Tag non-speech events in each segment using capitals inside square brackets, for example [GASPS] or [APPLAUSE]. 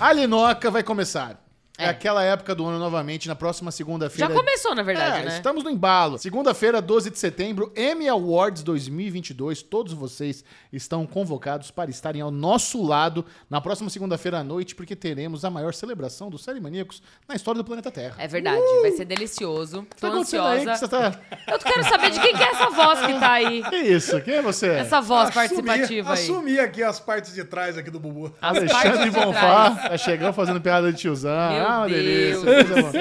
A Linoca vai começar. É. É. aquela época do ano novamente, na próxima Já segunda-feira. começou, na verdade, É, né? Estamos no embalo. Segunda-feira, 12 de setembro, Emmy Awards 2022. Todos vocês estão convocados para estarem ao nosso lado na próxima segunda-feira à noite, porque teremos a maior celebração dos Série Maníacos na história do planeta Terra. É verdade, vai ser delicioso. Tô Tá acontecendo aí que ansiosa. você tá... Eu quero saber de quem que é essa voz que tá aí. Que isso? Quem é você? Essa voz Assumir- participativa aí. Assumir aqui as partes de trás aqui do Bubu. As Alexandre partes de Bonfá trás. tá chegando fazendo piada de tiozão. Meu ah, delícia.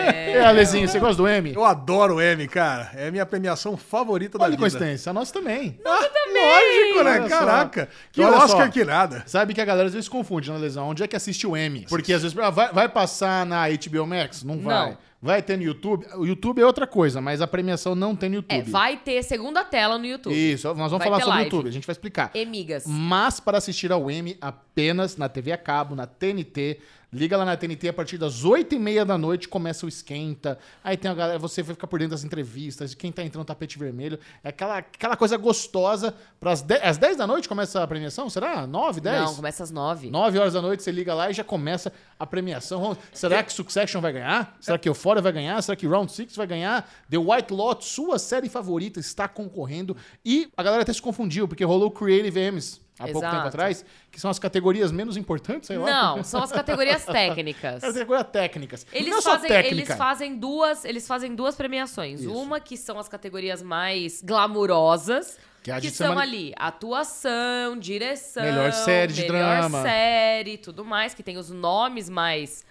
aí, Alezinho, você gosta do Emmy? Eu adoro o M, cara. É a minha premiação favorita da Olha que vida. coincidência, a nossa também. Lógico, né? Olha só. Caraca. Que Olha Oscar só. que nada. Sabe que a galera às vezes confunde, né, Lesão? Onde é que assiste o Emmy? Porque às vezes ah, vai, vai passar na HBO Max? Não vai. Não. Vai ter no YouTube? O YouTube é outra coisa, mas a premiação não tem no YouTube. É, vai ter segunda tela no YouTube. Isso, nós vamos Vai falar sobre o. YouTube, a gente vai explicar. Emigas. Mas para assistir ao Emmy apenas na TV a cabo, na TNT. Liga lá na TNT a partir das 8h30 da noite, começa o esquenta. Aí tem a galera, você vai ficar por dentro das entrevistas, de quem tá entrando no tapete vermelho. É aquela, aquela coisa gostosa. Pras 10, às 10 da noite começa a premiação? Será? 9, 10? Não, começa às nove. 9 horas da noite, você liga lá e já começa a premiação. Será que Succession vai ganhar? Será que Euphoria vai ganhar? Será que Round 6 vai ganhar? The White Lot, sua série favorita, está concorrendo. E a galera até se confundiu, porque rolou Creative Emmys há pouco Exato. tempo atrás, que são as categorias menos importantes, sei lá. Não, [LAUGHS] são as categorias técnicas. Categorias técnicas. Eles não é fazem, técnica. eles fazem duas, eles fazem duas premiações. Isso. Uma que são as categorias mais glamurosas, Que é que são semana- ali atuação, direção, Melhor série de melhor drama. série, tudo mais, que tem os nomes mais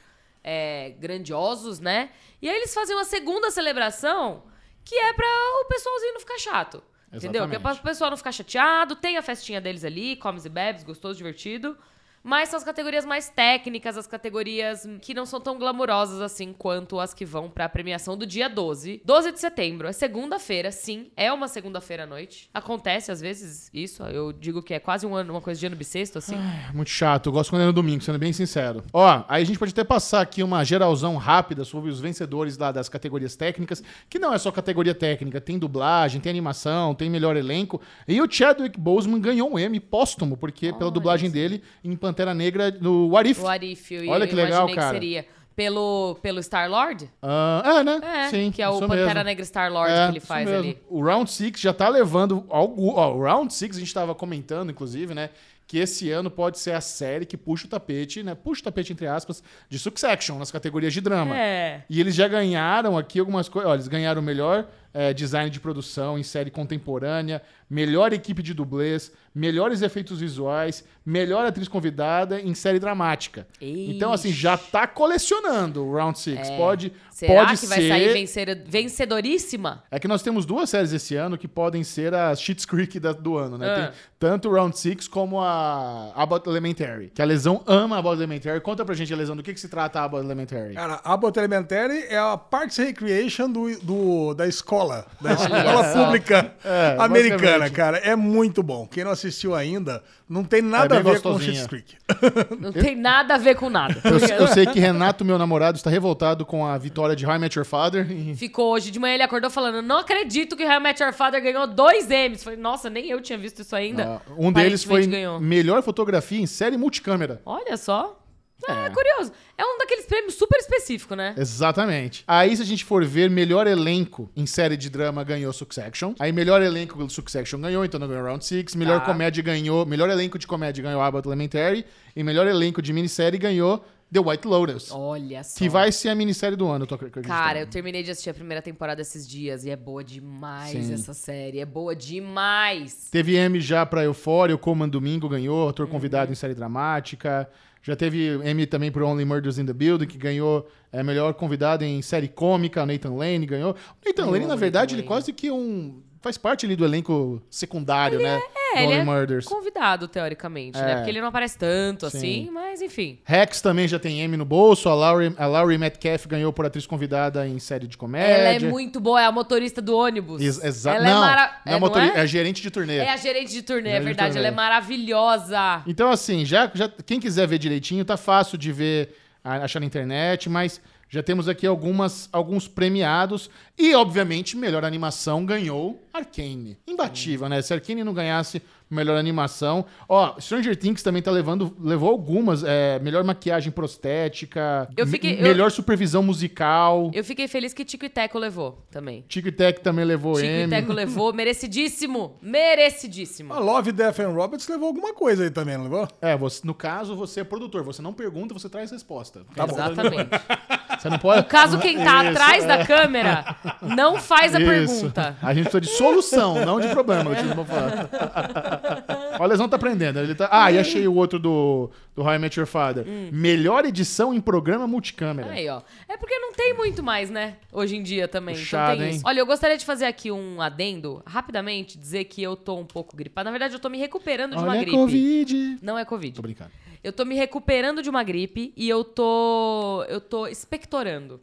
é, grandiosos, né? E aí eles fazem uma segunda celebração que é pra o pessoalzinho não ficar chato. Entendeu? Que é pra o pessoal não ficar chateado, tem a festinha deles ali, comes e bebes, gostoso, divertido. Mas são as categorias mais técnicas, as categorias que não são tão glamurosas assim quanto as que vão pra premiação do dia 12. 12 de setembro, é segunda-feira, sim, é uma segunda-feira à noite. Acontece às vezes isso, eu digo que é quase um ano, uma coisa de ano bissexto, assim. É Muito chato, eu gosto quando é no domingo, sendo bem sincero. Ó, aí a gente pode até passar aqui uma geralzão rápida sobre os vencedores lá das categorias técnicas, que não é só categoria técnica, tem dublagem, tem animação, tem melhor elenco. E o Chadwick Boseman ganhou um Emmy póstumo, porque pela Olha dublagem dele em Pantera Negra no What If. O Arif, eu Olha que legal, cara. que seria pelo, pelo Star-Lord? Ah, é, né? É, Sim, que é o Pantera mesmo. Negra Star-Lord É, que ele faz mesmo. ali. O Round 6 já tá levando. Algo, ó, o Round 6 a gente tava comentando, inclusive, né? Que esse ano pode ser a série que puxa o tapete, né? Puxa o tapete, entre aspas, de Succession, nas categorias de drama. É. E eles já ganharam aqui algumas coisas. Olha, eles ganharam o melhor eh, design de produção em série contemporânea, melhor equipe de dublês, melhores efeitos visuais, melhor atriz convidada em série dramática. Então, assim, já tá colecionando o Round 6. Pode, É. Será pode que ser. vai sair vencer, vencedoríssima? É que nós temos duas séries esse ano que podem ser as Cheats Creek da- do ano, né? Ah. Tem tanto o Round 6 como a Abbott Elementary. Que a Lesão ama a Abbott Elementary. Conta pra gente, Lesão, do que, que se trata a Abbott Elementary. Cara, a Abbott Elementary é a Parks Recreation do, do- da escola, da escola só. pública É, americana, basicamente. cara. É muito bom. Quem não assistiu ainda, não tem nada É a ver com. Schitt's Creek. [LAUGHS] Não tem nada a ver com nada. Eu, eu sei que Renato, meu namorado, está revoltado com a vitória de I Met Your Father. e- Ficou hoje de manhã, ele acordou falando: Não acredito que I Met Your Father ganhou dois M's. Falei, nossa, nem eu tinha visto isso ainda. Ah, um deles foi ganhou. melhor fotografia em série multicâmera. Olha só. Ah, é curioso. É um daqueles prêmios super específico, né? Exatamente. Aí, se a gente for ver, melhor elenco em série de drama ganhou Succession. Aí, melhor elenco do Succession ganhou, então não ganhou Round 6. Melhor Tá. comédia ganhou. Melhor elenco de comédia ganhou Abbott Elementary. E melhor elenco de minissérie ganhou The White Lotus. Olha só. Que vai ser a minissérie do ano, eu tô acreditando. Cara, eu terminei de assistir a primeira temporada esses dias e é boa demais Sim. essa série. É boa demais. Teve M já pra Euphoria, o Coman Domingo ganhou, ator Uhum. convidado em série dramática. Já teve M também pro Only Murders in the Building, que ganhou é, melhor convidado em série cômica, Nathan Lane ganhou. O Nathan Lane, na verdade, ele quase que um... Faz parte ali do elenco secundário, né? É, do ele é Murders. convidado, teoricamente, É. né? Porque ele não aparece tanto Sim. assim, mas enfim. Rex também já tem M no bolso. A Laurie, a Laurie Metcalf ganhou por atriz convidada em série de comédia. Ela é muito boa, é a motorista do ônibus. Ex- exa- Ela não, é mara... não é, é, não é? é gerente de turnê. É a gerente de turnê, é de verdade. turnê. Ela é maravilhosa. Então, assim, já, já quem quiser ver direitinho, tá fácil de ver, a- achar na internet, mas Já temos aqui algumas, alguns premiados. E, obviamente, melhor animação ganhou Arcane. Imbatível, né? Se Arcane não ganhasse melhor animação. Ó, Stranger Things também tá levando, levou algumas. é, melhor maquiagem prostética, Eu fiquei- me- eu- melhor supervisão musical. Eu fiquei feliz que Tico e Teco levou também. Tico e Tec também levou Tico e M. Teco levou, merecidíssimo. Merecidíssimo. A Love, Death and Robots levou alguma coisa aí também, não levou? É, você, no caso, você é produtor. Você não pergunta, você traz resposta. Tá bom. Exatamente. [LAUGHS] Você não pode... No caso, quem tá Isso, atrás é. da câmera não faz a Isso. pergunta. A gente precisa de solução, não de problema. eu. Olha, o Lesão tá aprendendo. Ele tá... Ah, e achei o outro do, do How I Met Your Father. Melhor edição em programa multicâmera. Hum. Aí, ó. É porque não tem muito mais, né? Hoje em dia também. Puxado, então tem hein? isso. Olha, eu gostaria de fazer aqui um adendo, rapidamente, dizer que eu tô um pouco gripada. Na verdade, eu tô me recuperando de uma Olha a gripe. Covid. Não é Tô Covid. brincando. Eu tô me recuperando de uma gripe e eu tô. Eu tô expectorando.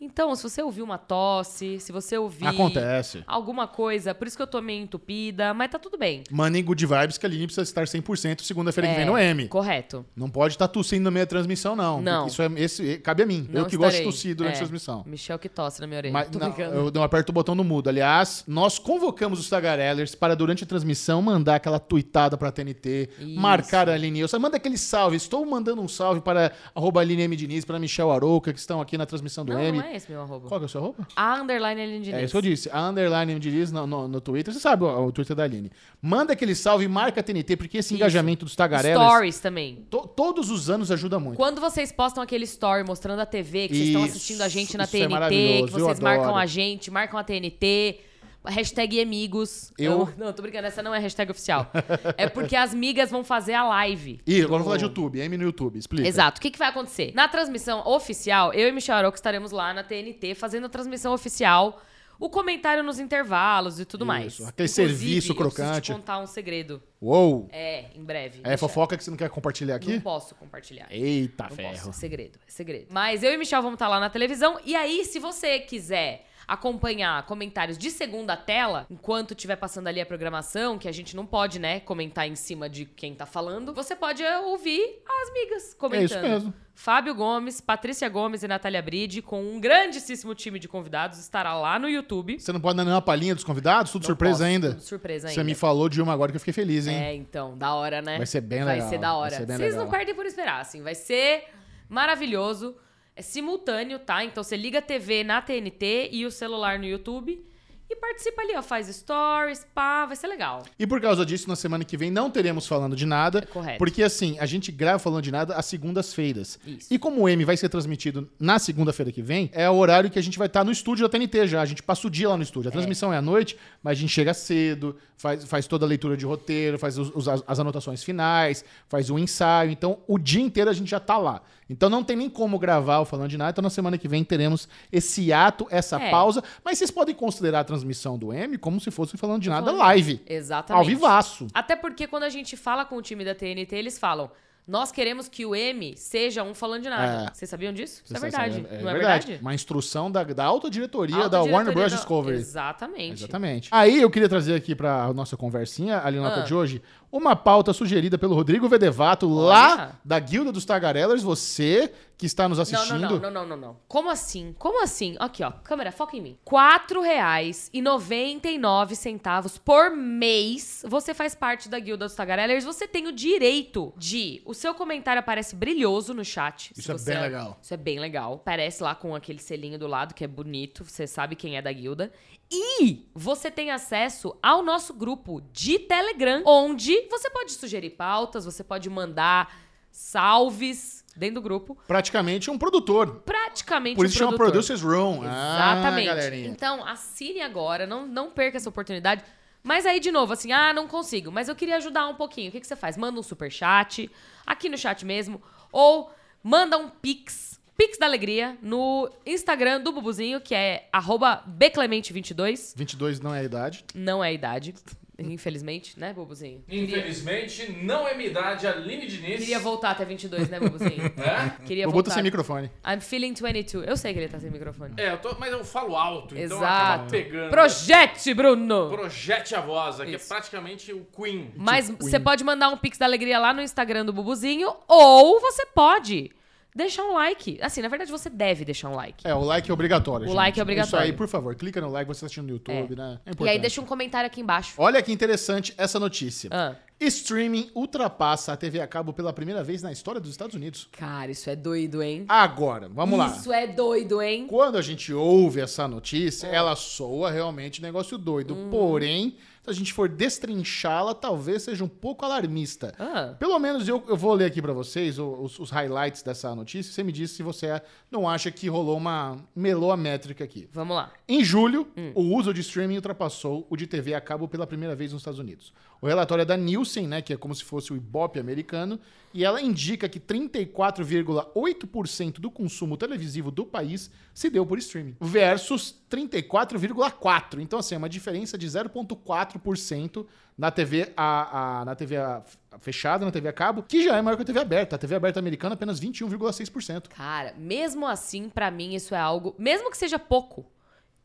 Então, se você ouvir uma tosse, se você ouvir. Acontece. Alguma coisa, por isso que eu tô meio entupida, mas tá tudo bem. Mandem good vibes que a Aline precisa estar 100% segunda-feira que É, vem no M. Correto. Não pode estar tossindo na minha transmissão, não. Não. Isso é, esse, cabe a mim. Não eu que gosto de estarei. tossir durante É, a transmissão. Michel que tosse na minha orelha. Mas não, eu não aperto o botão no mudo. Aliás, nós convocamos os Tagarellers para, durante a transmissão, mandar aquela tuitada para a TNT, Isso. marcar a Aline Wilson. Manda aquele salve. Estou mandando um salve para arroba Aline M. Diniz, para Michel Arouca, que estão aqui na transmissão do Não, M. é esse meu arroba. Qual que é o seu arroba? A underline Aline Diniz. É isso que eu disse. A underline M. Diniz no, no, no Twitter. Você sabe o, o Twitter da Aline. Manda aquele salve e marca a TNT, porque esse Isso. engajamento dos Tagarellers, Stories também. to- todos os anos ajuda muito. Quando vocês postam aquele story mostrando a TV, que vocês estão assistindo a gente na é TNT, maravilhoso, que vocês marcam a gente, marcam a TNT, hashtag amigos. Eu- Não, tô brincando, essa não é hashtag oficial. é porque as migas vão fazer a live. Ih, agora eu vou do- falar de YouTube. M no YouTube. Explica. Exato. O que, que vai acontecer? Na transmissão oficial, eu e Michel Aroco estaremos lá na TNT fazendo a transmissão oficial, o comentário nos intervalos e tudo mais. Isso, aquele Inclusive, serviço Eu crocante. te contar um segredo. Uou. É, em breve. É fofoca que você não quer compartilhar aqui? Não posso compartilhar. Eita Não ferro. posso, é segredo, é segredo. Mas eu e Michel vamos estar lá na televisão. E aí, se você quiser acompanhar comentários de segunda tela, enquanto estiver passando ali a programação, que a gente não pode, né, comentar em cima de quem tá falando, você pode eh, ouvir as migas comentando. É isso mesmo. Fábio Gomes, Patrícia Gomes e Natália Bride, com um grandíssimo time de convidados, estará lá no YouTube. Você não pode dar nenhuma palhinha dos convidados? Tudo Não surpresa posso, ainda? tudo surpresa Você ainda. me falou de uma agora que eu fiquei feliz, hein? É, então, da hora, né? Vai ser bem Vai legal, ser da vai hora. ser Vocês legal. não perdem por esperar, assim. Vai ser maravilhoso. É simultâneo, tá? Então você liga a TV na TNT e o celular no YouTube e participa ali, ó. Faz stories, pá, vai ser legal. E por causa disso, na semana que vem não teremos falando de nada. É correto. Porque assim, a gente grava falando de nada às segundas-feiras. Isso. E como o M vai ser transmitido na segunda-feira que vem, é o horário que a gente vai estar no estúdio da TNT já. A gente passa o dia lá no estúdio. A transmissão é, à noite, mas a gente chega cedo, faz, faz toda a leitura de roteiro, faz os- os- as anotações finais, faz o ensaio. Então, o dia inteiro a gente já tá lá. Então não tem nem como gravar o falando de nada. Então na semana que vem teremos esse ato, essa É. pausa. Mas vocês podem considerar a transmissão do M como se fosse falando de nada Falando- live. Exatamente. Ao vivaço. Até porque quando a gente fala com o time da TNT, eles falam. Nós queremos que o M seja um falando de nada. É. Vocês sabiam disso? Isso é verdade. sabem, não é verdade? Uma instrução da, da alta diretoria Alta da Warner Bros. da- Discovery. Exatamente. Exatamente. Aí eu queria trazer aqui pra nossa conversinha, ali na nota Ah. de hoje, uma pauta sugerida pelo Rodrigo Vedevato, lá da Guilda dos Tagarellers. Você que está nos Não, assistindo. não, não, não, não, não, não. Como assim? Como assim? Aqui, ó. Câmera, foca em mim. R$ reais e 99 centavos por mês. Você faz parte da Guilda dos Tagarellers. Você tem o direito de... O seu comentário aparece brilhoso no chat. se Isso é você bem legal. Isso é bem legal. Aparece lá com aquele selinho do lado, que é bonito. Você sabe quem é da guilda. E você tem acesso ao nosso grupo de Telegram, onde você pode sugerir pautas, você pode mandar salves dentro do grupo Praticamente um produtor. praticamente Por um isso chama produtor. Producers Room. Exatamente. Ah, então, assine agora, não, não perca essa oportunidade. Mas aí, de novo, assim, ah, não consigo, mas eu queria ajudar um pouquinho. O que, que você faz? Manda um super chat, aqui no chat mesmo, ou manda um pix, pix da alegria, no Instagram do Bubuzinho, que é arroba bclemente22, 22 não é a idade. não é a idade, infelizmente, né, Bubuzinho? Infelizmente, não é minha idade, Aline Diniz. Queria voltar até 22, né, Bubuzinho? [LAUGHS] É? Queria O Bubu tá voltar. sem microfone. I'm feeling 22. Eu sei que ele tá sem microfone. É, eu tô, mas eu falo alto, então acaba Exato. pegando. Projete, Bruno! Projete a voz, aqui Isso. é praticamente o Queen. Mas Tipo você pode mandar um Pix da Alegria lá no Instagram do Bubuzinho, ou você pode deixar um like. Assim, na verdade, você deve deixar um like. É, o like é obrigatório. O gente. like é obrigatório. Isso aí, por favor, clica no like, você tá assistindo no YouTube, né? É e aí deixa um comentário aqui embaixo. Olha que interessante essa notícia. Ah. Streaming ultrapassa a TV a cabo pela primeira vez na história dos Estados Unidos. Cara, isso é doido, hein? Agora, vamos lá. Isso é doido, hein? Quando a gente ouve essa notícia, É. ela soa realmente negócio doido. Uhum. Porém, se a gente for destrinchá-la, talvez seja um pouco alarmista. Ah. Pelo menos eu, eu vou ler aqui pra vocês os, os highlights dessa notícia. Você me diz se você não acha que rolou uma melou a métrica aqui. Vamos lá. Em julho, Hum. o uso de streaming ultrapassou o de TV a cabo pela primeira vez nos Estados Unidos. O relatório é da Nielsen, né, que é como se fosse o Ibope americano, e ela indica que 34,8% do consumo televisivo do país se deu por streaming, versus 34,4%. Então, assim, é uma diferença de 0,4% na TV, a, a- na TV a- fechada, na TV a cabo, que já é maior que a TV aberta. A TV aberta americana apenas 21,6%. Cara, mesmo assim, pra mim, isso é algo. Mesmo que seja pouco,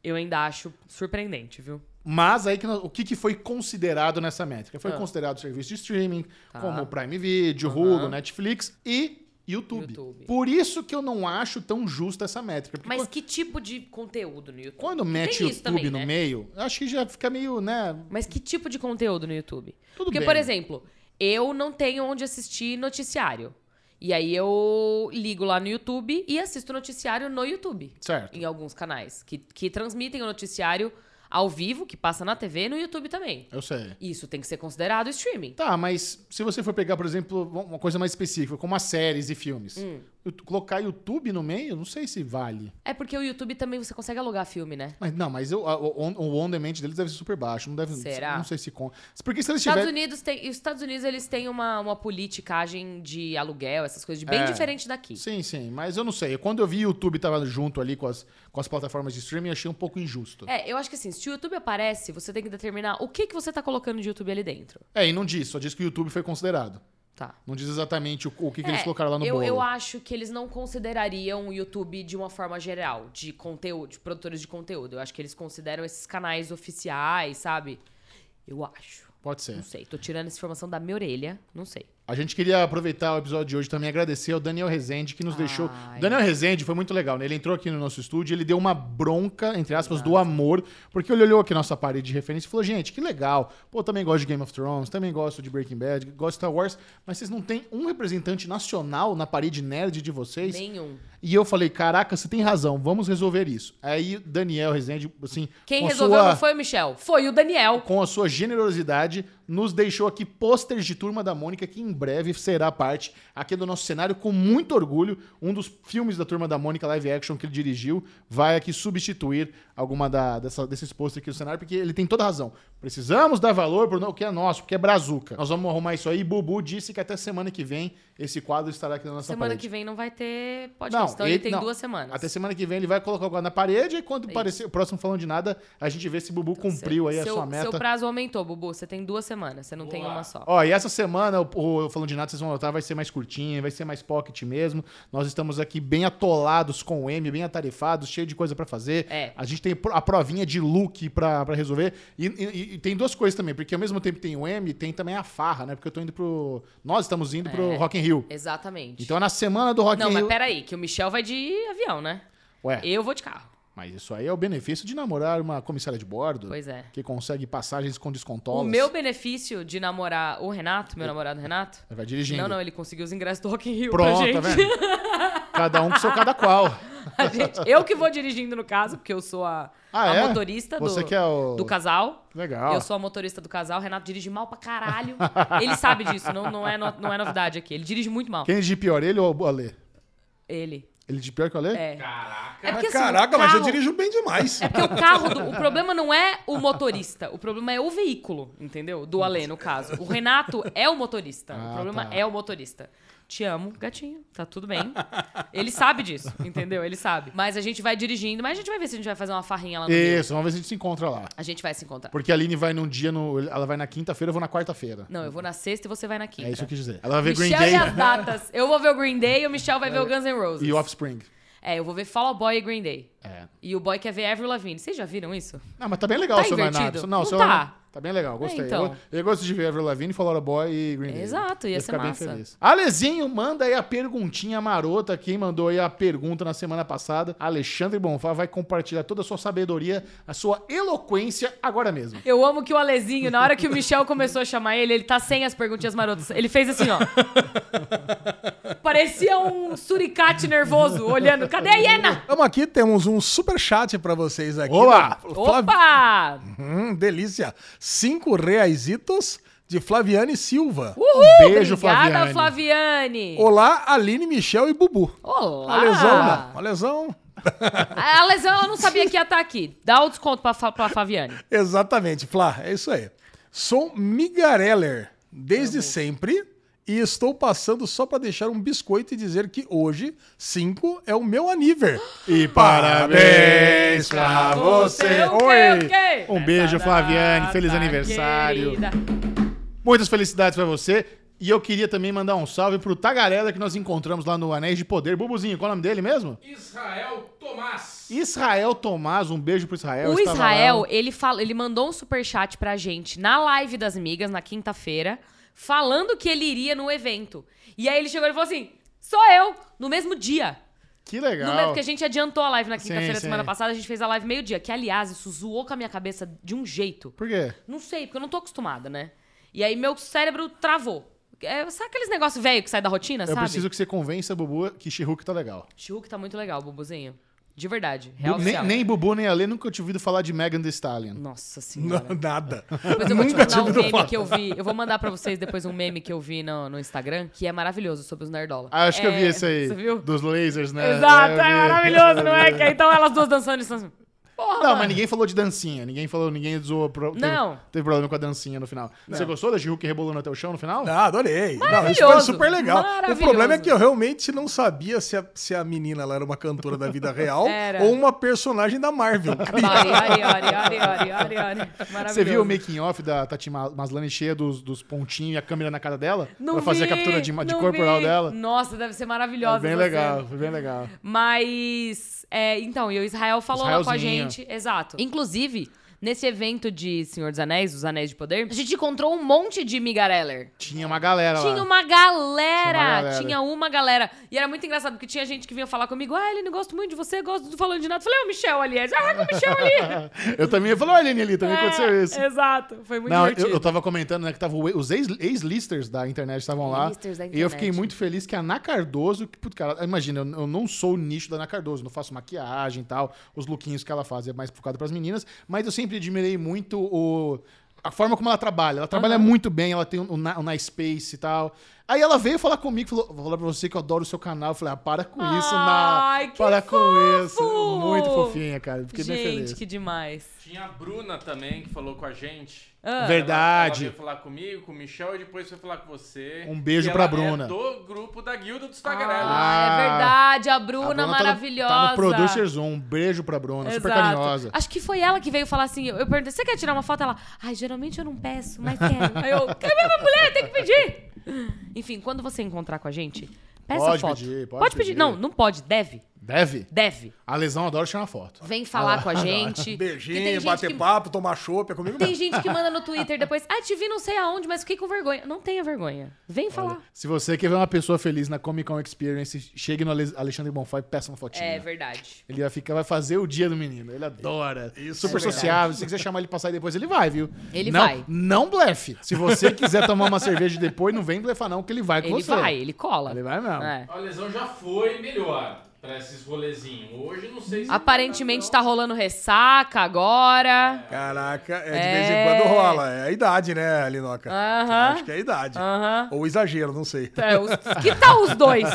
eu ainda acho surpreendente, viu? Mas aí que nós- o que, que foi considerado nessa métrica? Foi Ah. considerado serviço de streaming, Tá. como o Prime Video, Hulu, Netflix e YouTube. YouTube. Por isso que eu não acho tão justa essa métrica. Mas quando, que tipo de conteúdo no YouTube? quando mete Tem YouTube também, no né? meio, acho que já fica meio, né? Mas que tipo de conteúdo no YouTube? Tudo Porque, bem. por exemplo, eu não tenho onde assistir noticiário. E aí eu ligo lá no YouTube e assisto noticiário no YouTube. Certo. Em alguns canais. Que, que transmitem o noticiário ao vivo, que passa na TV e no YouTube também. Eu sei. Isso tem que ser considerado streaming. Tá, mas se você for pegar, por exemplo, uma coisa mais específica, como as séries e filmes, Hum. Colocar YouTube no meio, não sei se vale. É porque o YouTube também você consegue alugar filme, né? Mas não, mas eu- a- o, o on demand deles deve ser super baixo. Não deve, Será? Não sei se conta. Porque se eles Estados tiverem. Unidos tem, os Estados Unidos eles têm uma, uma politicagem de aluguel, essas coisas, bem É. diferente daqui. Sim, sim, mas eu não sei. Quando eu vi o YouTube tava junto ali com as, com as plataformas de streaming, achei um pouco injusto. É, eu acho que assim, se o YouTube aparece, você tem que determinar o que, que você tá colocando de YouTube ali dentro. É, e não diz, só diz que o YouTube foi considerado. Tá. Não diz exatamente o, o que, que É, eles colocaram lá no eu, bolo. eu acho que eles não considerariam o YouTube de uma forma geral, de conteúdo, de produtores de conteúdo. Eu acho que eles consideram esses canais oficiais, sabe? Eu acho. Pode ser. Não sei. Tô tirando essa informação da minha orelha. Não sei. A gente queria aproveitar o episódio de hoje também e agradecer ao Daniel Rezende, que nos deixou. Ai. Daniel Rezende foi muito legal, né? Ele entrou aqui no nosso estúdio, ele deu uma bronca, entre aspas, do amor, porque ele olhou aqui nossa parede de referência e falou: gente, que legal. Pô, eu também gosto de Game of Thrones, também gosto de Breaking Bad, gosto de Star Wars, mas vocês não têm um representante nacional na parede nerd de vocês? Nenhum. E eu falei, caraca, você tem razão, vamos resolver isso. Aí Daniel Rezende, assim, Quem resolveu sua, não foi o Michel, foi o Daniel. com a sua generosidade, nos deixou aqui pôsteres de Turma da Mônica, que em breve será parte aqui do nosso cenário, com muito orgulho. Um dos filmes da Turma da Mônica live action que ele dirigiu vai aqui substituir alguma da, dessa, desses pôsteres aqui do cenário, porque ele tem toda a razão. Precisamos dar valor pro o que é nosso, porque é brazuca. Nós vamos arrumar isso aí. Bubu disse que até semana que vem esse quadro estará aqui na nossa Semana parede. que vem não vai ter podcast, então ele, tem não. duas semanas. Até semana que vem ele vai colocar o quadro na parede e quando É aparecer o próximo falando de nada, a gente vê se o Bubu cumpriu aí a seu, sua meta. Seu prazo aumentou, Bubu. Você tem duas semanas, você não tem Boa. uma só. Ó, e essa semana, o, o Falando de Nada, vocês vão notar, vai ser mais curtinha, vai ser mais pocket mesmo. Nós estamos aqui bem atolados com o M, bem atarefados, cheio de coisa pra fazer. É. A gente tem a provinha de look pra, pra resolver. E, e- e tem duas coisas também, porque ao mesmo tempo que tem o M, tem também a farra, né? Porque eu tô indo pro... Nós estamos indo pro É. Rock in Rio. Exatamente. Então é na semana do Rock não, in mas Rio... peraí, que o Michel vai de avião, né? Ué, Eu vou de carro. Mas isso aí é o benefício de namorar uma comissária de bordo. Pois é. Que consegue passagens com descontolas. O meu benefício de namorar o Renato, meu namorado Renato. Vai dirigindo. Não, não, ele conseguiu os ingressos do Rock in Rio Pronto, pra gente. tá vendo? [LAUGHS] Cada um com seu cada qual. [LAUGHS] Gente- Eu que vou dirigindo no caso, porque eu sou a, Ah, a é? motorista do, é o... do casal. Legal. Eu sou a motorista do casal. O Renato dirige mal pra caralho. Ele sabe disso, não, não, é, no- não é novidade aqui. Ele dirige muito mal. Quem dirige pior, ele ou o Alê? Ele. Ele dirige pior que o Alê? É. Caraca. É porque, Mas assim, caraca, mas eu carro- dirijo bem demais. É porque o carro. do- o problema não é o motorista. O problema é o veículo, entendeu? Do Alê, no caso. O Renato é o motorista. Ah, o problema tá. é o motorista. Te amo, gatinho. Tá tudo bem. Ele sabe disso, entendeu? Ele sabe. Mas a gente vai dirigindo, mas a gente vai ver se a gente vai fazer uma farrinha lá no. Isso, ver se a gente se encontra lá. A gente vai se encontrar. Porque a Aline vai num dia, no, ela vai na quinta-feira, eu vou na quarta-feira. Não, eu vou na sexta e você vai na quinta. É isso que eu quis dizer. Ela vai ver Michel Green Day e as datas. Eu vou ver o Green Day e o Michel vai ver o Guns N' Roses. e Offspring. É, eu vou ver Fall Out Boy e Green Day. É. E o boy quer ver Avril Lavigne. Vocês já viram isso? Não, mas tá bem legal Tá o seu invertido? Leonardo. Não seu tá. Tá bem legal, gostei. É, então. eu, eu gosto de ver Avril Lavigne, Fall Out Boy e Green Day. Exato, ia ser ficar bem massa. feliz. Alezinho, manda aí a perguntinha marota. Quem mandou aí a pergunta na semana passada, Alexandre Bonfá, vai compartilhar toda a sua sabedoria, a sua eloquência agora mesmo. Eu amo que o Alezinho, na hora que o Michel começou a chamar ele, ele tá sem as perguntinhas marotas. Ele fez assim, ó. [LAUGHS] Parecia um suricate nervoso, olhando. Cadê a hiena? Vamos aqui, temos um super chat pra vocês aqui. Olá! Flav- Opa! Hum, delícia. Cinco reaisitos de Flaviane Silva. Uhul! beijo, Obrigada, Flaviane. Flaviane. Olá, Aline, Michel e Bubu. Olá! A lesão, não. A lesão. A lesão, ela não sabia que ia estar aqui. Dá o desconto pra, Fa- pra Flaviane. Exatamente, Flá, é isso aí. Sou Migareller desde sempre e estou passando só pra deixar um biscoito e dizer que hoje, 5, é o meu aniver. E parabéns pra você. o quê, Oi! o quê? Um beijo, Flaviane. Feliz aniversário. querida. Muitas felicidades pra você. E eu queria também mandar um salve pro Tagarela que nós encontramos lá no Anéis de Poder. Bubuzinho, qual é o nome dele mesmo? Israel Tomás. Israel Tomás. Um beijo pro Israel. O Israel, lá. ele, fala, ele mandou um superchat pra gente na live das migas, na quinta-feira, falando que ele iria no evento. E aí ele chegou e falou assim: sou eu, no mesmo dia. Que legal. No mesmo que a gente adiantou a live na quinta-feira, sim. semana passada, a gente fez a live meio-dia. Que, aliás, isso zoou com a minha cabeça de um jeito. Por quê? Não sei, porque eu não tô acostumada, né? E aí meu cérebro travou. É, sabe aqueles negócios velho que sai da rotina, Eu sabe? preciso que você convença, Bubu, que She-Hulk tá legal. Shihulk tá muito legal, Bubuzinho. De verdade. Real Bu- nem, nem Bubu, nem Ale nunca tinha ouvido falar de Megan Thee Stallion. Nossa [LAUGHS] senhora. Não, nada. Depois eu vou te Nunca mandar tive um meme falar. que eu vi. Eu vou mandar pra vocês depois um meme que eu vi no, no Instagram, que é maravilhoso, sobre os nerdola. Ah, acho que eu vi É, esse aí. Você viu? Dos lasers, né? Exato, é vi. maravilhoso, não é? Que então elas duas dançando e assim. Porra, Não, mano. mas ninguém falou de dancinha. Ninguém falou, ninguém zoou. Pro, teve- Não. Teve, problema com a dancinha no final. Você gostou da She-Hulk rebolando até o chão no final? Ah, adorei. Não, isso foi Maravilhoso, super legal. O problema é que eu realmente não sabia se a, se a menina ela era uma cantora da vida real Era. ou uma personagem da Marvel. Ari, ari, ari, ari, ari, ari, ari. Maravilhoso. Você viu o making off da Tati Ma- Maslany cheia dos, dos pontinhos e a câmera na cara dela? Não pra fazer vi, a captura de, de não corporal vi. dela? Nossa, deve ser maravilhosa. Foi bem essa legal, foi bem legal. Mas, é, então, e o Israel falou lá com a Israelzinho. Gente. Exato. Inclusive, nesse evento de Senhor dos Anéis, os Anéis de Poder, a gente encontrou um monte de Migareller. Tinha uma galera lá. Tinha uma galera, Tinha uma galera. tinha uma galera. E era muito engraçado, porque tinha gente que vinha falar comigo, ah, ele não gosto muito de você, gosto do Falando de Nada. Eu falei, é o Michel ali. Aí, Ah, é o Michel ali. Eu também ia falar, Aline, ali, também É, aconteceu isso. Exato, foi muito Não, eu, divertido. eu tava comentando, né, que tava os ex- ex-listers da internet estavam lá. E eu fiquei muito feliz que a Ana Cardoso, que, putz, cara, imagina, eu, eu não sou o nicho da Ana Cardoso, não faço maquiagem e tal, os lookinhos que ela faz é mais focado pras meninas, mas eu sempre admirei muito o. A forma como ela trabalha. Ela trabalha muito bem, ela tem o, na- o Nice Space e tal. Aí ela veio falar comigo, falou: Vou falar pra você que eu adoro o seu canal. Eu falei: Ah, para com isso, Ai, na. que Para com fofo! isso. Muito fofinha, cara. Fiquei bem feliz. Gente, que demais. Tinha a Bruna também, que falou com a gente. Ah. Verdade. Ela, ela veio falar comigo, com o Michel, e depois foi falar com você. Um beijo E pra ela Bruna. É do grupo da Guilda dos Tagarela. Ah, é verdade, a Bruna, A Bruna tá no- maravilhosa. Tá no Producers Um beijo pra Bruna, super Exato. carinhosa. Acho que foi ela que veio falar assim. Eu perguntei, você quer tirar uma foto? Ela, ai, geralmente eu não peço, mas quero. [LAUGHS] Aí eu, quer ver minha mulher? Tem que pedir. Enfim, quando você encontrar com a gente, peça Pode foto. pedir, pode pedir. pedir. Não, não pode, deve. Deve? Deve. A lesão adora tirar uma foto. Vem falar com a [LAUGHS] gente. [LAUGHS] Beijinho, gente bater que- papo, tomar chopp, é comigo Tem mesmo. gente que manda no [LAUGHS] Twitter depois, ah, te vi não sei aonde, mas fiquei com vergonha. Não tenha vergonha. Vem falar. Se você quer ver uma pessoa feliz na Comic Con Experience, chegue no Ale- Alexandre Bonfá e peça uma fotinha. É verdade. Ele vai ficar, vai fazer o dia do menino. Ele adora. Isso Super é sociável. Se você quiser chamar ele pra sair depois, ele vai, viu? Ele não, vai. Não blefe. Se você quiser tomar uma cerveja depois, não vem blefar não, que ele vai com Ele você. vai, ele cola. Ele vai mesmo. É. A lesão já foi melhor pra esses rolezinhos. Hoje não sei se. Aparentemente tá rolando ressaca agora. Caraca, é de É. vez em quando rola. É a idade, né, Linoca? Aham. Acho que é a idade. Aham. Ou exagero, não sei. É, os- que [LAUGHS] tal os dois?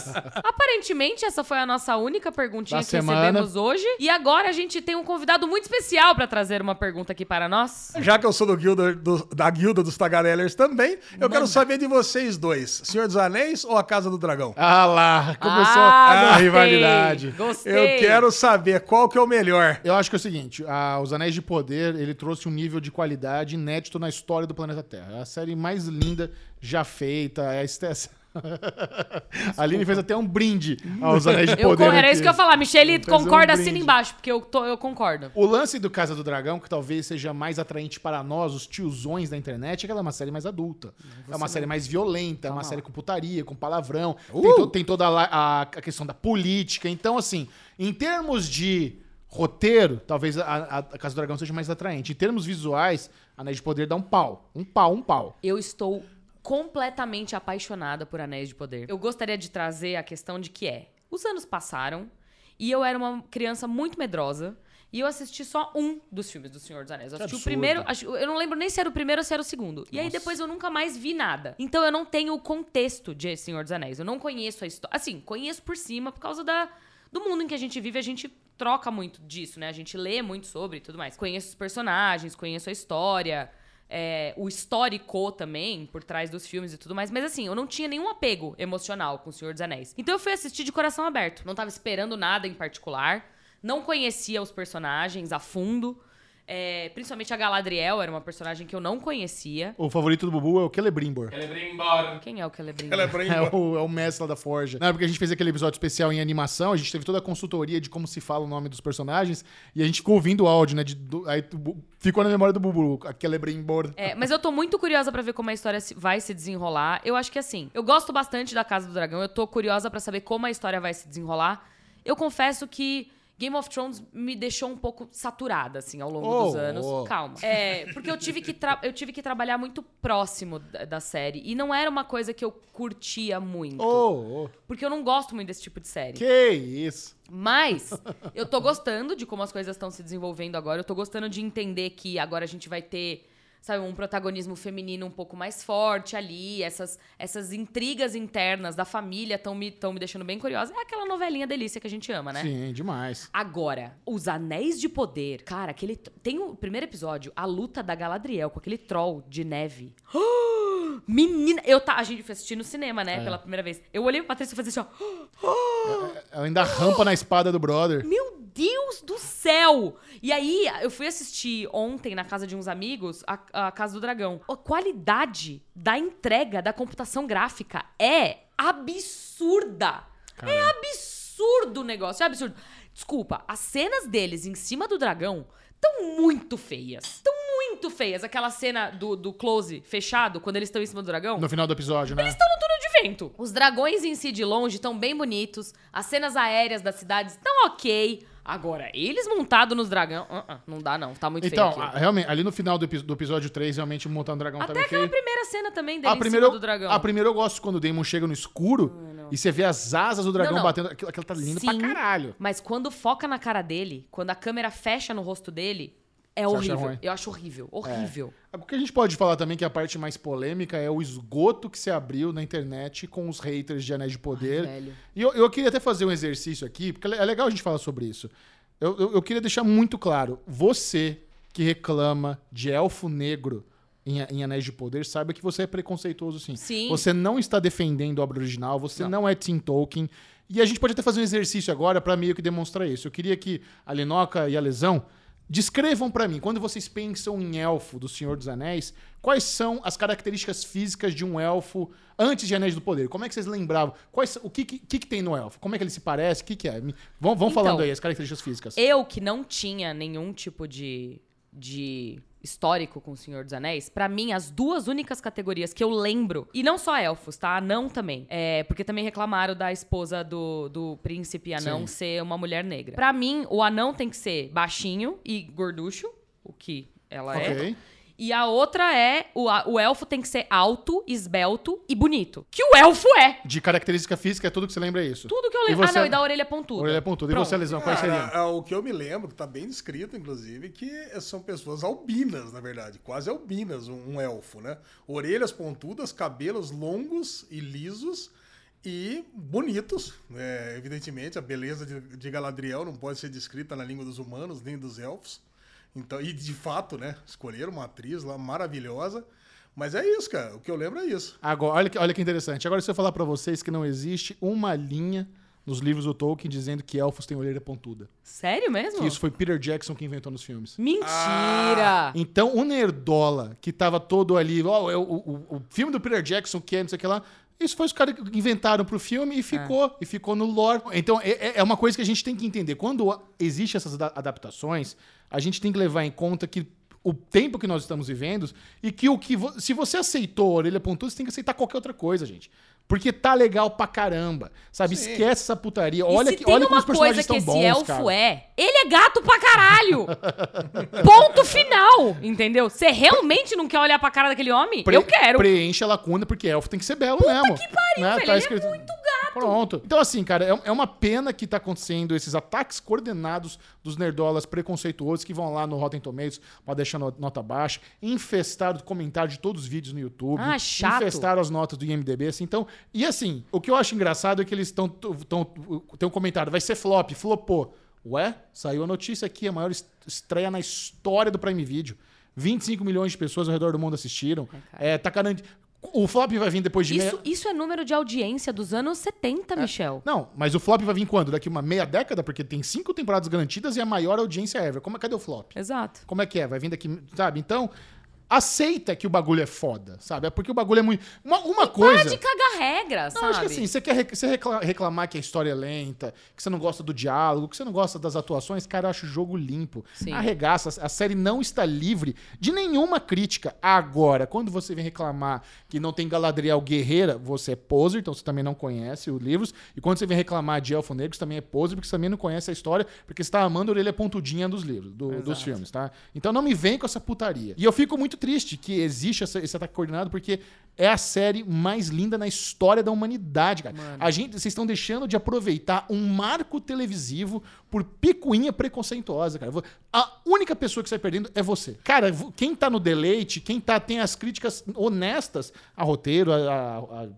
Aparentemente, essa foi a nossa única perguntinha Da que semana. recebemos hoje. E agora a gente tem um convidado muito especial pra trazer uma pergunta aqui para nós. Já que eu sou do guilda, do- da guilda dos Tagarellers também, eu quero saber de vocês dois. Senhor dos Anéis ou a Casa do Dragão? Ah lá, começou Ah, a gostei. Rivalidade. Gostei. Eu quero saber qual que é o melhor. Eu acho que é o seguinte, a- Os Anéis de Poder, ele trouxe um nível de qualidade inédito na história do planeta Terra. É a série mais linda já feita, é a estética... [LAUGHS] A Aline fez até um brinde aos Anéis de Poder. con- era isso que eu ia falar. Michele, Fez um concorda, brinde. assina embaixo, porque eu, tô- eu concordo. O lance do Casa do Dragão, que talvez seja mais atraente para nós, os tiozões da internet, é que ela é uma série mais adulta. É uma série mais violenta, é uma série com putaria, com palavrão. Tem, to- tem toda a, a- questão da política. Então, assim, em termos de roteiro, talvez a, a- a Casa do Dragão seja mais atraente. Em termos visuais, a Anéis de Poder dá um pau. Um pau, um pau. Eu estou completamente apaixonada por Anéis de Poder. Eu gostaria de trazer a questão de que é: os anos passaram e eu era uma criança muito medrosa. E eu assisti só um dos filmes do Senhor dos Anéis. Eu assisti o primeiro, eu não lembro nem se era o primeiro ou se era o segundo. E aí depois eu nunca mais vi nada. Então eu não tenho o contexto de Senhor dos Anéis. Eu não conheço a história. Assim, conheço por cima por causa da, do mundo em que a gente vive. A gente troca muito disso, né? A gente lê muito sobre e tudo mais. Conheço os personagens, conheço a história é, o histórico também, por trás dos filmes e tudo mais. Mas assim, eu não tinha nenhum apego emocional com O Senhor dos Anéis. Então eu fui assistir de coração aberto. Não tava esperando nada em particular. Não conhecia os personagens a fundo. É, principalmente a Galadriel era uma personagem que eu não conhecia. O favorito do Bubu é o Celebrimbor. Celebrimbor. Quem é o Celebrimbor? [LAUGHS] É o, é o mestre lá da Forja. Não, porque a gente fez aquele episódio especial em animação, a gente teve toda a consultoria de como se fala o nome dos personagens, e a gente ficou ouvindo o áudio, né? de- do- aí ficou na memória do Bubu, a Celebrimbor. É, mas eu tô muito curiosa pra ver como a história vai se desenrolar. Eu acho que assim, eu gosto bastante da Casa do Dragão, eu tô curiosa pra saber como a história vai se desenrolar. Eu confesso que Game of Thrones me deixou um pouco saturada, assim, ao longo Oh, dos anos. oh. Calma. É, porque eu tive, que eu tive que trabalhar muito próximo da, da série. E não era uma coisa que eu curtia muito. Ô, ô, Porque eu não gosto muito desse tipo de série. que isso. Mas [LAUGHS] eu tô gostando de como as coisas estão se desenvolvendo agora. Eu tô gostando de entender que agora a gente vai ter, sabe, um protagonismo feminino um pouco mais forte ali. Essas, essas intrigas internas da família estão me, tão me deixando bem curiosa. É aquela novelinha delícia que a gente ama, né? Sim, demais. Agora, os Anéis de Poder. Cara, aquele. Tem o primeiro episódio, a luta da Galadriel com aquele troll de neve. [GASPS] Menina, eu tá, a gente foi assistir no cinema, né, pela primeira vez. Eu olhei pra Patrícia e falei assim, ó. [GASPS] Ela ainda rampa na espada do brother. Meu Deus do céu! E aí, eu fui assistir ontem na casa de uns amigos a, a Casa do Dragão. A qualidade da entrega da computação gráfica é absurda. É absurdo o negócio, é absurdo. Desculpa, as cenas deles em cima do dragão estão muito feias. Estão muito feias. Aquela cena do, do close fechado, quando eles estão em cima do dragão. No final do episódio, né? estão no túnel de vento. Os dragões em si de longe estão bem bonitos. As cenas aéreas das cidades estão ok. Agora, eles montados nos dragão, uh -uh, não dá não, tá muito Então, feio aquilo. realmente, ali no final do, do episódio 3, realmente montando um dragão Até também aquela feio. primeira cena também dele A primeira, do dragão. a primeira eu gosto quando o Damon chega no escuro e você vê as asas do dragão Não, não. batendo. Aquilo, aquilo tá lindo pra Sim. caralho. Mas quando foca na cara dele, quando a câmera fecha no rosto dele, é Você horrível. ruim? Eu acho horrível, horrível. O que a gente pode falar também que a parte mais polêmica é o esgoto que se abriu na internet com os haters de Anéis de Poder. velho. e eu, eu queria até fazer um exercício aqui, porque é legal a gente falar sobre isso. Eu, eu, eu queria deixar muito claro: você que reclama de elfo negro em, em Anéis de Poder, saiba que você é preconceituoso sim. Sim. Você não está defendendo a obra original, você não, Não. é Tim Tolkien. E a gente pode até fazer um exercício agora para meio que demonstrar isso. Eu queria que a Lenoca e a Lesão descrevam para mim, quando vocês pensam em elfo do Senhor dos Anéis, quais são as características físicas de um elfo antes de Anéis do Poder? Como é que vocês lembravam? Quais, o que, que, que tem no elfo? Como é que ele se parece? O que, que é? Me- Vão, vão Então, falando aí as características físicas. Eu que não tinha nenhum tipo de, de histórico com o Senhor dos Anéis, pra mim as duas únicas categorias que eu lembro, e não só elfos, tá? Anão também. É, porque também reclamaram da esposa do, do príncipe anão Sim. ser uma mulher negra. Pra mim, o anão tem que ser baixinho e gorducho, o que ela é. E a outra é o, a- o elfo tem que ser alto, esbelto e bonito. Que o elfo é! De característica física, é tudo que você lembra é isso. Tudo que eu E lembro. você- Ah, não, e da orelha pontuda. Orelha pontuda. E Pronto. você, Lesão, quais seriam? é, o que eu me lembro, tá bem descrito, inclusive, que são pessoas albinas, na verdade. Quase albinas, um, um elfo, né? Orelhas pontudas, cabelos longos e lisos e bonitos. É, evidentemente, a beleza de, de Galadriel não pode ser descrita na língua dos humanos nem dos elfos. Então, e de fato, né? Escolheram uma atriz lá maravilhosa. Mas é isso, cara. O que eu lembro é isso. Agora, olha que, olha que interessante. Agora, se eu falar pra vocês que não existe uma linha nos livros do Tolkien dizendo que elfos têm orelha pontuda. Sério mesmo? Que isso foi Peter Jackson que inventou nos filmes. Mentira! Então, o Nerdola, que tava todo ali, ó, é o, o- o filme do Peter Jackson, que é não sei o que lá, Isso foi os caras que inventaram pro filme e ficou. E ficou no lore. Então, é, é- é uma coisa que a gente tem que entender. Quando existem essas ada- adaptações, a gente tem que levar em conta que o tempo que nós estamos vivendo e que o que vo- se você aceitou a orelha pontuda, você tem que aceitar qualquer outra coisa, gente. Porque tá legal pra caramba. Sabe? Sim. Esquece essa putaria. E Olha que tem olha como uma os personagens coisa que estão esse bons, elfo é, ele é gato pra caralho. [LAUGHS] Ponto final, entendeu? Você realmente não quer olhar pra cara daquele homem? Pre- Eu quero. Preenche a lacuna, porque elfo tem que ser belo mesmo. que pariu, né? velho, ele é muito gato. Pronto. Então, assim, cara, é, é uma pena que tá acontecendo esses ataques coordenados dos nerdolas preconceituosos que vão lá no Rotten Tomatoes pra deixar no- nota baixa, infestaram o comentário de todos os vídeos no YouTube. Ah, chato. Infestaram as notas do IMDB, assim. Então, e assim, o que eu acho engraçado é que eles estão. Tem um comentário, vai ser flop, flopou. Ué, saiu a notícia aqui, a maior est- estreia na história do Prime Video. 25 milhões de pessoas ao redor do mundo assistiram. cara. É, tá garantido. O flop vai vir depois de Isso, meia... isso é número de audiência dos anos 70, Michel. Não, mas o flop vai vir quando? Daqui uma meia década? Porque tem cinco temporadas garantidas e a maior audiência ever. Como é, cadê o flop? Exato. Como é que é? Vai vir daqui, sabe? Então, aceita que o bagulho é foda, sabe? É porque o bagulho é muito... Uma, uma coisa... Para de cagar regra, Não, sabe? acho que assim, você quer rec- você recla- reclamar que a história é lenta, que você não gosta do diálogo, que você não gosta das atuações, cara, eu acho o jogo limpo. Sim. Arregaça. A série não está livre de nenhuma crítica. Agora, quando você vem reclamar que não tem Galadriel guerreira, você é poser, então você também não conhece os livros. E quando você vem reclamar de Elfo Negro, você também é poser, porque você também não conhece a história, porque você tá amando a orelha pontudinha dos livros, do- dos filmes, tá? Então não me vem com essa putaria. E eu fico muito triste que existe essa- esse ataque coordenado, porque é a série mais linda na história da humanidade, cara. A gente, vocês estão deixando de aproveitar um marco televisivo por picuinha preconceituosa, cara. A única pessoa que sai perdendo é você. Cara, quem tá no deleite, quem tá tem as críticas honestas a roteiro, a, a- a-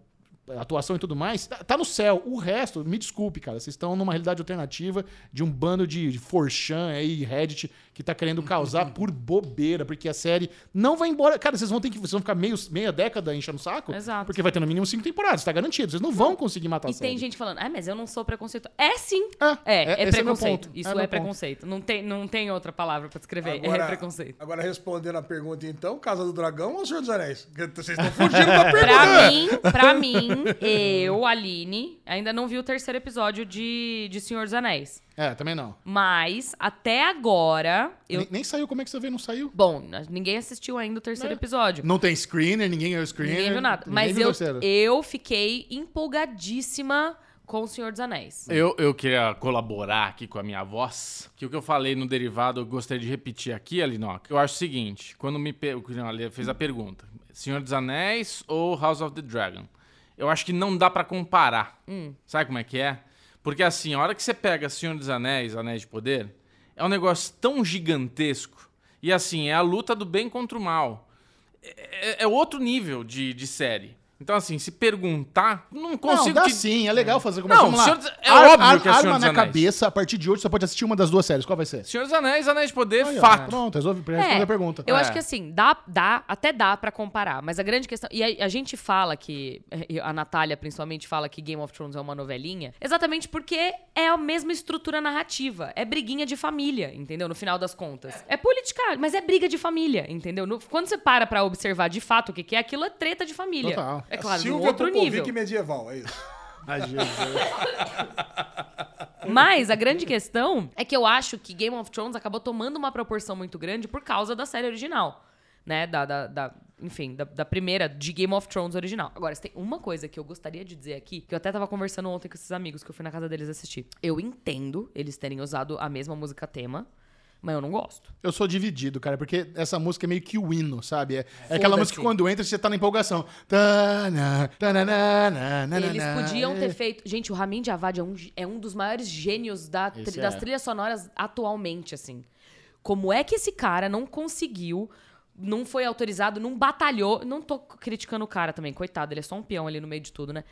a atuação e tudo mais, tá, tá no céu. O resto, me desculpe, cara, vocês estão numa realidade alternativa de um bando de forchan aí, Reddit, que tá querendo causar por bobeira, porque a série não vai embora. Cara, vocês vão ter que vocês vão ficar meio, meia década enchendo o saco, Exato. porque vai ter no mínimo cinco temporadas, tá garantido. Vocês não vão conseguir matar a E série. tem gente falando, ah, mas eu não sou preconceituoso. É sim. É, É, é- é, é preconceito. Isso É é, preconceito. Não tem, não tem outra palavra pra descrever. é preconceito. Agora, respondendo a pergunta, então, Casa do Dragão ou Senhor dos Anéis? Vocês estão fugindo da [LAUGHS] pergunta. Pra mim, pra mim, eu, Aline, ainda não vi o terceiro episódio de, de Senhor dos Anéis. É, também não. Mas, até agora, eu. Nem, nem saiu, como é que você vê? Não saiu? Bom, ninguém assistiu ainda o terceiro É. episódio. Não tem screener, ninguém é o screener. Ninguém viu nada. ninguém Mas viu eu, terceiro. eu fiquei empolgadíssima com o Senhor dos Anéis. Eu, eu queria colaborar aqui com a minha voz, que o que eu falei no derivado eu gostaria de repetir aqui, Alinoca. Eu acho o seguinte, quando me o Cristiano Ale fez a pergunta, Senhor dos Anéis ou House of the Dragon? Eu acho que não dá pra comparar. Sabe como é que é? Porque assim, a hora que você pega Senhor dos Anéis, Anéis de Poder, é um negócio tão gigantesco. E assim, é a luta do bem contra o mal. É, é outro nível de, de série. Então, assim, se perguntar, não consigo não, dá te... sim, é legal fazer como Não, Vamos lá. Senhor é óbvio que é Senhor Arma dos na Anéis. cabeça, a partir de hoje você pode assistir uma das duas séries. Qual vai ser? Senhor dos Anéis, Anéis de Poder, Aí, ó, fato. Pronto, resolve responder a pergunta. Eu É. acho que assim, dá, dá, até dá pra comparar, mas a grande questão. E a, a gente fala que. A Natália, principalmente, fala que Game of Thrones é uma novelinha, exatamente porque é a mesma estrutura narrativa. É briguinha de família, entendeu? No final das contas. É política, mas é briga de família, entendeu? No- quando você para pra observar de fato o que, que é, aquilo é treta de família. Total. É claro, Silvia outro Popovic nível. medieval, é isso. [LAUGHS] Ai. Mas a grande questão é que eu acho que Game of Thrones acabou tomando uma proporção muito grande por causa da série original. Né? Da, da, da- enfim, da, da primeira de Game of Thrones original. Agora, tem uma coisa que eu gostaria de dizer aqui, que eu até tava conversando ontem com esses amigos, que eu fui na casa deles assistir. Eu entendo eles terem usado a mesma música tema, mas eu não gosto. Eu sou dividido, cara, porque essa música é meio que o hino, sabe? É, é aquela música que quando entra você tá na empolgação. Tana, tanana, Eles podiam ter é. feito. Gente, o Ramin Djawad é um, é um dos maiores gênios da tri- Esse das é. trilhas sonoras atualmente, assim. Como é que esse cara não conseguiu, não foi autorizado, não batalhou. Não tô criticando o cara também, coitado, ele é só um peão ali no meio de tudo, né?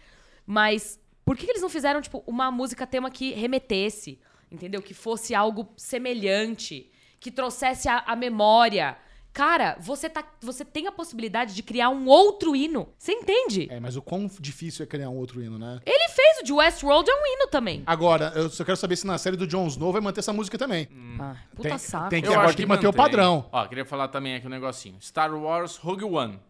Mas por que que eles não fizeram, tipo, uma música tema que remetesse, entendeu? Que fosse algo semelhante, que trouxesse a, a memória. Cara, você, tá, você tem a possibilidade de criar um outro hino. Você entende? É, mas o quão difícil é criar um outro hino, né? Ele fez o de Westworld, é um hino também. Agora, eu só quero saber se na série do Jon Snow vai manter essa música também. Ah, puta Tem- saco. tem que- Eu agora tem que manter o padrão. Ó, queria falar também aqui um negocinho. Star Wars Rogue One,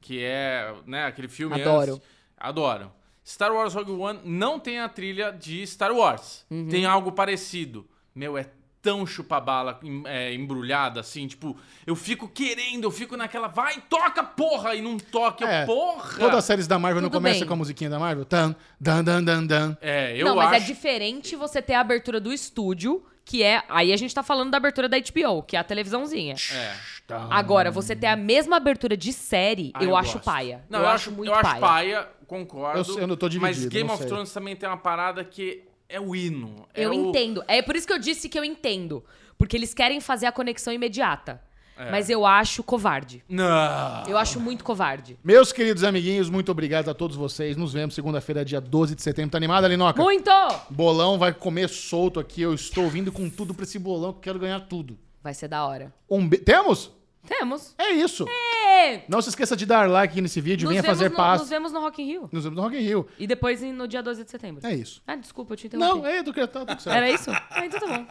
que é, né, aquele filme Adoro. antes- Adoro. Star Wars Rogue One não tem a trilha de Star Wars. Uhum. Tem algo parecido. Meu, é tão chupa-bala é, embrulhada, assim, tipo, eu fico querendo, eu fico naquela, vai, toca, porra, e não toca, É, porra. Todas as séries da Marvel não Tudo começam bem. com a musiquinha da Marvel? Tan, dan, dan, dan, dan. É, eu não, mas acho... é diferente você ter a abertura do estúdio, que é. Aí a gente tá falando da abertura da HBO, que é a televisãozinha. É. Tan. Agora, você ter a mesma abertura de série, Ah, eu, acho gosto. paia. Não, eu, acho muito eu paia. acho paia, concordo. Eu- eu não tô Mas dividido, Game não of sei. Thrones também tem uma parada que é o hino. é Eu o- entendo. É por isso que eu disse que eu entendo. Porque eles querem fazer a conexão imediata. É. Mas eu acho covarde. Não. Eu acho muito covarde. Meus queridos amiguinhos, muito obrigado a todos vocês. Nos vemos segunda-feira, dia 12 de setembro. Tá animado, Linoca? Muito! Bolão vai comer solto aqui. Eu estou vindo com tudo pra esse bolão que eu quero ganhar tudo. Vai ser da hora. Um be... Temos? Temos. É isso. É. Não se esqueça de dar like aqui nesse vídeo. Nos Venha fazer no- paz. Nos vemos no Rock in Rio. Nos vemos no Rock in Rio. E depois no dia 12 de setembro. É isso. Ah, desculpa, eu te interrompi. Não, é do que tá tudo certo. Era isso? Ah, então tá bom.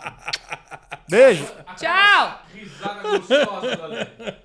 Beijo. Tchau! Risada gostosa, galera.